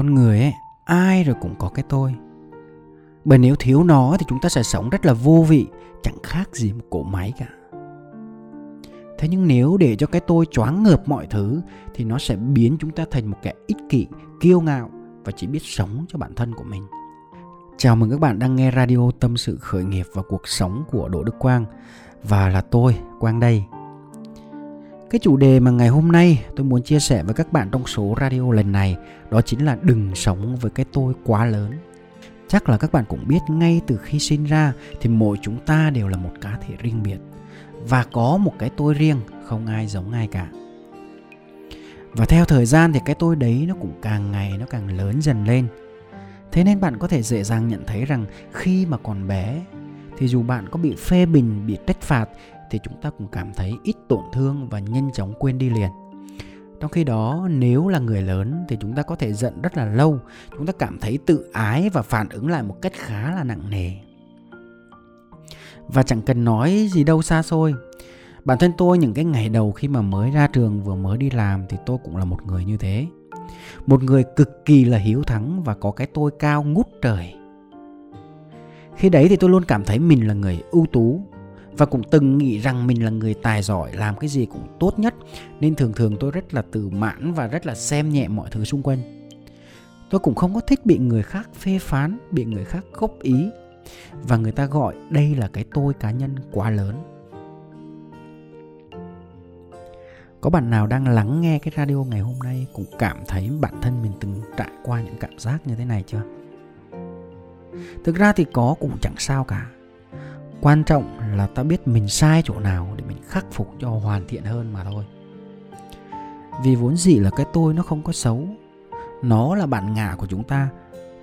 con người ấy, ai rồi cũng có cái tôi. Bởi nếu thiếu nó thì chúng ta sẽ sống rất là vô vị, chẳng khác gì một cỗ máy cả. Thế nhưng nếu để cho cái tôi choáng ngợp mọi thứ, thì nó sẽ biến chúng ta thành một kẻ ích kỷ, kiêu ngạo và chỉ biết sống cho bản thân của mình. Chào mừng các bạn đang nghe radio tâm sự khởi nghiệp và cuộc sống của đỗ đức quang. Và là tôi, quang đây cái chủ đề mà ngày hôm nay tôi muốn chia sẻ với các bạn trong số radio lần này đó chính là đừng sống với cái tôi quá lớn. Chắc là các bạn cũng biết ngay từ khi sinh ra thì mỗi chúng ta đều là một cá thể riêng biệt và có một cái tôi riêng, không ai giống ai cả. Và theo thời gian thì cái tôi đấy nó cũng càng ngày nó càng lớn dần lên. Thế nên bạn có thể dễ dàng nhận thấy rằng khi mà còn bé thì dù bạn có bị phê bình, bị trách phạt thì chúng ta cũng cảm thấy ít tổn thương và nhanh chóng quên đi liền. Trong khi đó, nếu là người lớn thì chúng ta có thể giận rất là lâu, chúng ta cảm thấy tự ái và phản ứng lại một cách khá là nặng nề. Và chẳng cần nói gì đâu xa xôi. Bản thân tôi những cái ngày đầu khi mà mới ra trường vừa mới đi làm thì tôi cũng là một người như thế. Một người cực kỳ là hiếu thắng và có cái tôi cao ngút trời. Khi đấy thì tôi luôn cảm thấy mình là người ưu tú và cũng từng nghĩ rằng mình là người tài giỏi, làm cái gì cũng tốt nhất. Nên thường thường tôi rất là tự mãn và rất là xem nhẹ mọi thứ xung quanh. Tôi cũng không có thích bị người khác phê phán, bị người khác góp ý. Và người ta gọi đây là cái tôi cá nhân quá lớn. Có bạn nào đang lắng nghe cái radio ngày hôm nay cũng cảm thấy bản thân mình từng trải qua những cảm giác như thế này chưa? Thực ra thì có cũng chẳng sao cả quan trọng là ta biết mình sai chỗ nào để mình khắc phục cho hoàn thiện hơn mà thôi. Vì vốn dĩ là cái tôi nó không có xấu, nó là bản ngã của chúng ta,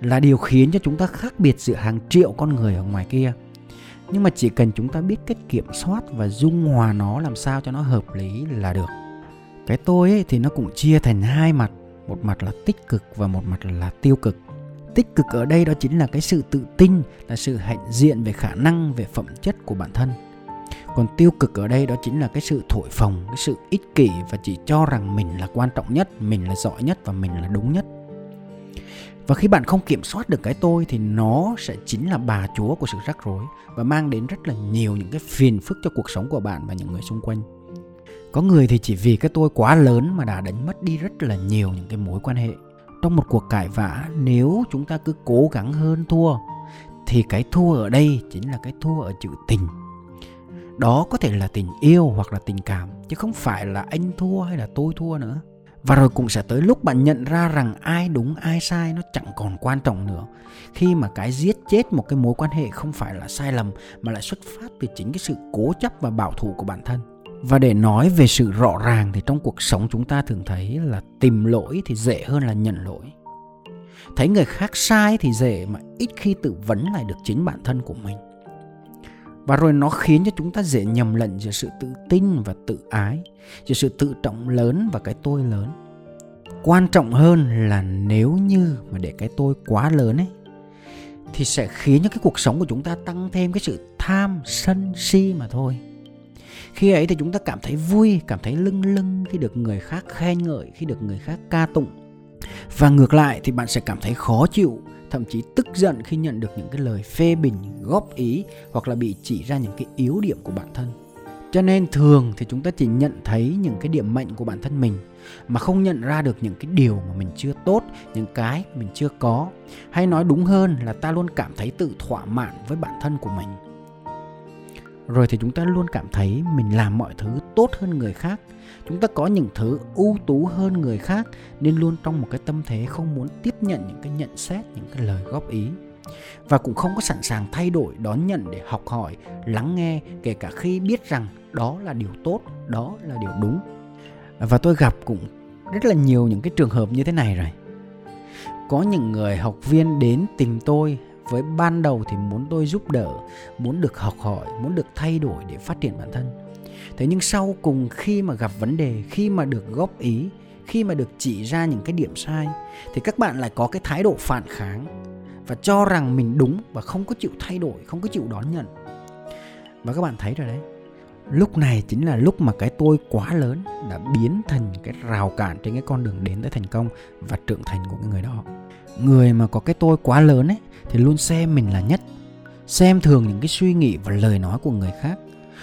là điều khiến cho chúng ta khác biệt giữa hàng triệu con người ở ngoài kia. Nhưng mà chỉ cần chúng ta biết cách kiểm soát và dung hòa nó làm sao cho nó hợp lý là được. Cái tôi ấy thì nó cũng chia thành hai mặt, một mặt là tích cực và một mặt là tiêu cực tích cực ở đây đó chính là cái sự tự tin, là sự hạnh diện về khả năng, về phẩm chất của bản thân. Còn tiêu cực ở đây đó chính là cái sự thổi phồng, cái sự ích kỷ và chỉ cho rằng mình là quan trọng nhất, mình là giỏi nhất và mình là đúng nhất. Và khi bạn không kiểm soát được cái tôi thì nó sẽ chính là bà chúa của sự rắc rối và mang đến rất là nhiều những cái phiền phức cho cuộc sống của bạn và những người xung quanh. Có người thì chỉ vì cái tôi quá lớn mà đã đánh mất đi rất là nhiều những cái mối quan hệ trong một cuộc cãi vã, nếu chúng ta cứ cố gắng hơn thua, thì cái thua ở đây chính là cái thua ở chữ tình. Đó có thể là tình yêu hoặc là tình cảm, chứ không phải là anh thua hay là tôi thua nữa. Và rồi cũng sẽ tới lúc bạn nhận ra rằng ai đúng, ai sai nó chẳng còn quan trọng nữa. Khi mà cái giết chết một cái mối quan hệ không phải là sai lầm, mà lại xuất phát từ chính cái sự cố chấp và bảo thủ của bản thân và để nói về sự rõ ràng thì trong cuộc sống chúng ta thường thấy là tìm lỗi thì dễ hơn là nhận lỗi. Thấy người khác sai thì dễ mà ít khi tự vấn lại được chính bản thân của mình. Và rồi nó khiến cho chúng ta dễ nhầm lẫn giữa sự tự tin và tự ái, giữa sự tự trọng lớn và cái tôi lớn. Quan trọng hơn là nếu như mà để cái tôi quá lớn ấy, thì sẽ khiến cho cái cuộc sống của chúng ta tăng thêm cái sự tham sân si mà thôi khi ấy thì chúng ta cảm thấy vui, cảm thấy lưng lưng khi được người khác khen ngợi, khi được người khác ca tụng. Và ngược lại thì bạn sẽ cảm thấy khó chịu, thậm chí tức giận khi nhận được những cái lời phê bình, góp ý hoặc là bị chỉ ra những cái yếu điểm của bản thân. Cho nên thường thì chúng ta chỉ nhận thấy những cái điểm mạnh của bản thân mình, mà không nhận ra được những cái điều mà mình chưa tốt, những cái mình chưa có. Hay nói đúng hơn là ta luôn cảm thấy tự thỏa mãn với bản thân của mình rồi thì chúng ta luôn cảm thấy mình làm mọi thứ tốt hơn người khác. Chúng ta có những thứ ưu tú hơn người khác nên luôn trong một cái tâm thế không muốn tiếp nhận những cái nhận xét, những cái lời góp ý. Và cũng không có sẵn sàng thay đổi, đón nhận để học hỏi, lắng nghe, kể cả khi biết rằng đó là điều tốt, đó là điều đúng. Và tôi gặp cũng rất là nhiều những cái trường hợp như thế này rồi. Có những người học viên đến tìm tôi với ban đầu thì muốn tôi giúp đỡ, muốn được học hỏi, muốn được thay đổi để phát triển bản thân. Thế nhưng sau cùng khi mà gặp vấn đề, khi mà được góp ý, khi mà được chỉ ra những cái điểm sai, thì các bạn lại có cái thái độ phản kháng và cho rằng mình đúng và không có chịu thay đổi, không có chịu đón nhận. Và các bạn thấy rồi đấy, lúc này chính là lúc mà cái tôi quá lớn đã biến thành cái rào cản trên cái con đường đến tới thành công và trưởng thành của cái người đó người mà có cái tôi quá lớn ấy, thì luôn xem mình là nhất. Xem thường những cái suy nghĩ và lời nói của người khác.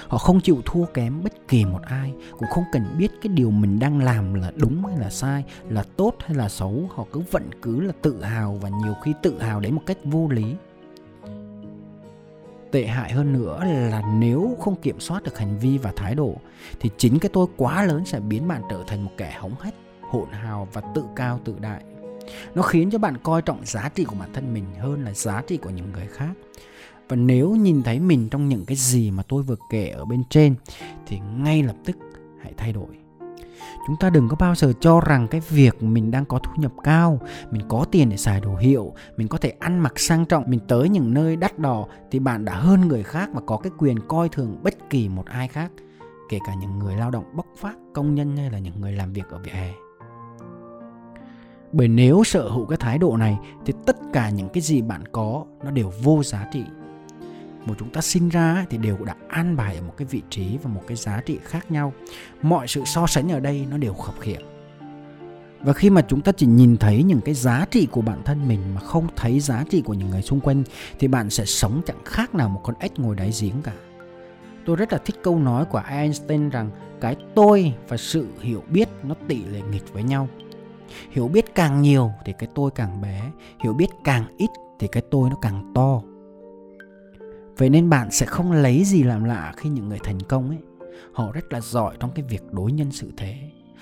Họ không chịu thua kém bất kỳ một ai, cũng không cần biết cái điều mình đang làm là đúng hay là sai, là tốt hay là xấu. Họ cứ vẫn cứ là tự hào và nhiều khi tự hào đến một cách vô lý. Tệ hại hơn nữa là nếu không kiểm soát được hành vi và thái độ, thì chính cái tôi quá lớn sẽ biến bạn trở thành một kẻ hống hách, hỗn hào và tự cao tự đại nó khiến cho bạn coi trọng giá trị của bản thân mình hơn là giá trị của những người khác. Và nếu nhìn thấy mình trong những cái gì mà tôi vừa kể ở bên trên, thì ngay lập tức hãy thay đổi. Chúng ta đừng có bao giờ cho rằng cái việc mình đang có thu nhập cao, mình có tiền để xài đồ hiệu, mình có thể ăn mặc sang trọng, mình tới những nơi đắt đỏ, thì bạn đã hơn người khác và có cái quyền coi thường bất kỳ một ai khác, kể cả những người lao động bốc phát công nhân hay là những người làm việc ở vỉa hè bởi nếu sở hữu cái thái độ này, thì tất cả những cái gì bạn có, nó đều vô giá trị. Một chúng ta sinh ra thì đều đã an bài ở một cái vị trí và một cái giá trị khác nhau. Mọi sự so sánh ở đây nó đều khập khiễng. Và khi mà chúng ta chỉ nhìn thấy những cái giá trị của bản thân mình mà không thấy giá trị của những người xung quanh, thì bạn sẽ sống chẳng khác nào một con ếch ngồi đáy giếng cả. Tôi rất là thích câu nói của Einstein rằng cái tôi và sự hiểu biết nó tỷ lệ nghịch với nhau hiểu biết càng nhiều thì cái tôi càng bé, hiểu biết càng ít thì cái tôi nó càng to. Vậy nên bạn sẽ không lấy gì làm lạ khi những người thành công ấy. Họ rất là giỏi trong cái việc đối nhân sự thế.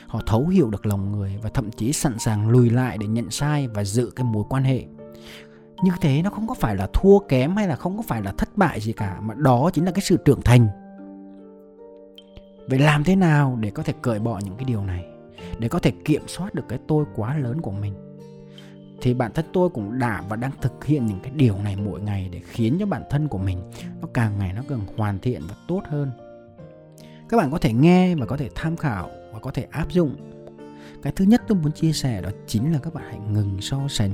Họ thấu hiểu được lòng người và thậm chí sẵn sàng lùi lại để nhận sai và giữ cái mối quan hệ. Như thế nó không có phải là thua kém hay là không có phải là thất bại gì cả, mà đó chính là cái sự trưởng thành. Vậy làm thế nào để có thể cởi bỏ những cái điều này? Để có thể kiểm soát được cái tôi quá lớn của mình. Thì bản thân tôi cũng đã và đang thực hiện những cái điều này mỗi ngày để khiến cho bản thân của mình nó càng ngày nó càng hoàn thiện và tốt hơn. Các bạn có thể nghe và có thể tham khảo và có thể áp dụng. Cái thứ nhất tôi muốn chia sẻ đó chính là các bạn hãy ngừng so sánh.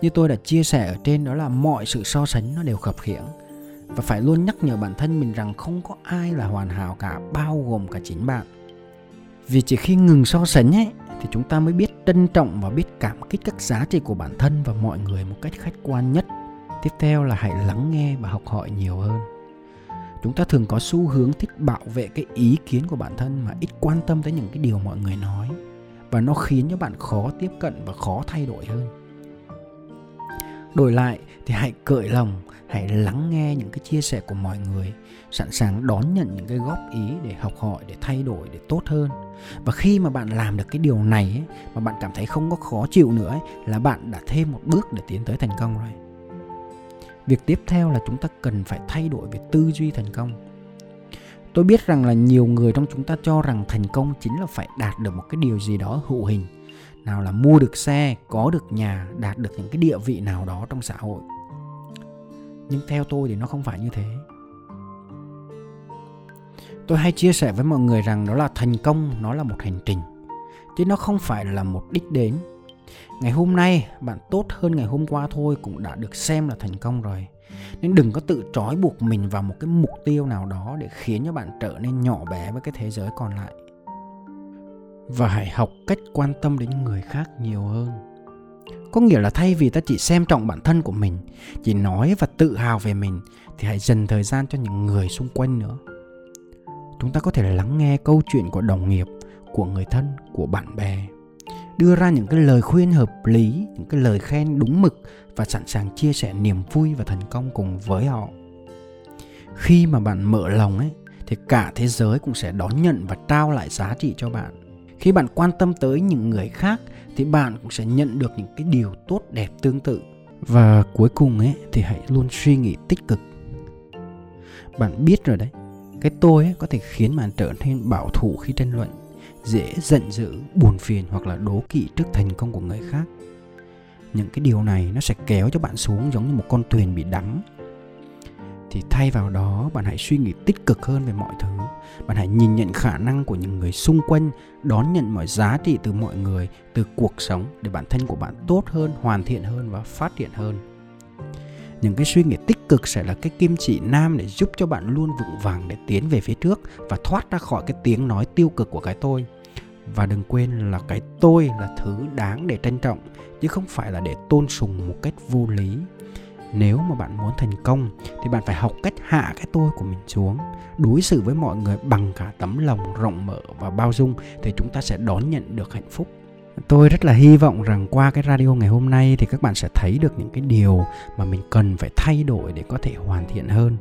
Như tôi đã chia sẻ ở trên, đó là mọi sự so sánh nó đều khập khiễng. Và phải luôn nhắc nhở bản thân mình rằng không có ai là hoàn hảo cả, bao gồm cả chính bạn vì chỉ khi ngừng so sánh ấy, thì chúng ta mới biết trân trọng và biết cảm kích các giá trị của bản thân và mọi người một cách khách quan nhất. Tiếp theo là hãy lắng nghe và học hỏi nhiều hơn. Chúng ta thường có xu hướng thích bảo vệ cái ý kiến của bản thân mà ít quan tâm tới những cái điều mọi người nói. Và nó khiến cho bạn khó tiếp cận và khó thay đổi hơn đổi lại thì hãy cởi lòng hãy lắng nghe những cái chia sẻ của mọi người sẵn sàng đón nhận những cái góp ý để học hỏi để thay đổi để tốt hơn. Và khi mà bạn làm được cái điều này ấy, mà bạn cảm thấy không có khó chịu nữa ấy, là bạn đã thêm một bước để tiến tới thành công rồi. Việc tiếp theo là chúng ta cần phải thay đổi về tư duy thành công. Tôi biết rằng là nhiều người trong chúng ta cho rằng thành công chính là phải đạt được một cái điều gì đó hữu hình nào là mua được xe, có được nhà, đạt được những cái địa vị nào đó trong xã hội. Nhưng theo tôi thì nó không phải như thế. Tôi hay chia sẻ với mọi người rằng đó là thành công, nó là một hành trình. Chứ nó không phải là một đích đến. Ngày hôm nay, bạn tốt hơn ngày hôm qua thôi cũng đã được xem là thành công rồi. Nên đừng có tự trói buộc mình vào một cái mục tiêu nào đó để khiến cho bạn trở nên nhỏ bé với cái thế giới còn lại và hãy học cách quan tâm đến người khác nhiều hơn. Có nghĩa là thay vì ta chỉ xem trọng bản thân của mình, chỉ nói và tự hào về mình, thì hãy dành thời gian cho những người xung quanh nữa. Chúng ta có thể lắng nghe câu chuyện của đồng nghiệp, của người thân, của bạn bè. Đưa ra những cái lời khuyên hợp lý, những cái lời khen đúng mực và sẵn sàng chia sẻ niềm vui và thành công cùng với họ. Khi mà bạn mở lòng ấy, thì cả thế giới cũng sẽ đón nhận và trao lại giá trị cho bạn khi bạn quan tâm tới những người khác thì bạn cũng sẽ nhận được những cái điều tốt, đẹp, tương tự. Và cuối cùng ấy thì hãy luôn suy nghĩ tích cực. Bạn biết rồi đấy, cái tôi ấy có thể khiến bạn trở nên bảo thủ khi tranh luận, dễ giận dữ, buồn phiền hoặc là đố kỵ trước thành công của người khác. Những cái điều này nó sẽ kéo cho bạn xuống giống như một con thuyền bị đắm. Thì thay vào đó, bạn hãy suy nghĩ tích cực hơn về mọi thứ bạn hãy nhìn nhận khả năng của những người xung quanh, đón nhận mọi giá trị từ mọi người, từ cuộc sống để bản thân của bạn tốt hơn, hoàn thiện hơn và phát triển hơn. Những cái suy nghĩ tích cực sẽ là cái kim chỉ nam để giúp cho bạn luôn vững vàng để tiến về phía trước và thoát ra khỏi cái tiếng nói tiêu cực của cái tôi. Và đừng quên là cái tôi là thứ đáng để trân trọng, chứ không phải là để tôn sùng một cách vô lý nếu mà bạn muốn thành công thì bạn phải học cách hạ cái tôi của mình xuống. Đối xử với mọi người bằng cả tấm lòng rộng mở và bao dung thì chúng ta sẽ đón nhận được hạnh phúc. Tôi rất là hy vọng rằng qua cái radio ngày hôm nay thì các bạn sẽ thấy được những cái điều mà mình cần phải thay đổi để có thể hoàn thiện hơn.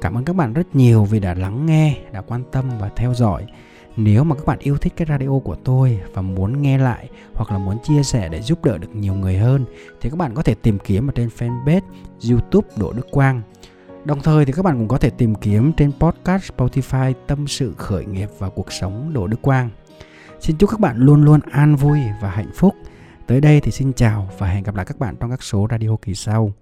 Cảm ơn các bạn rất nhiều vì đã lắng nghe, đã quan tâm và theo dõi nếu mà các bạn yêu thích cái radio của tôi và muốn nghe lại hoặc là muốn chia sẻ để giúp đỡ được nhiều người hơn, thì các bạn có thể tìm kiếm ở trên fanpage YouTube Đỗ Đức Quang. Đồng thời thì các bạn cũng có thể tìm kiếm trên podcast Spotify Tâm sự, khởi nghiệp và cuộc sống Đỗ Đức Quang. Xin chúc các bạn luôn luôn an vui và hạnh phúc. Tới đây thì xin chào và hẹn gặp lại các bạn trong các số radio kỳ sau.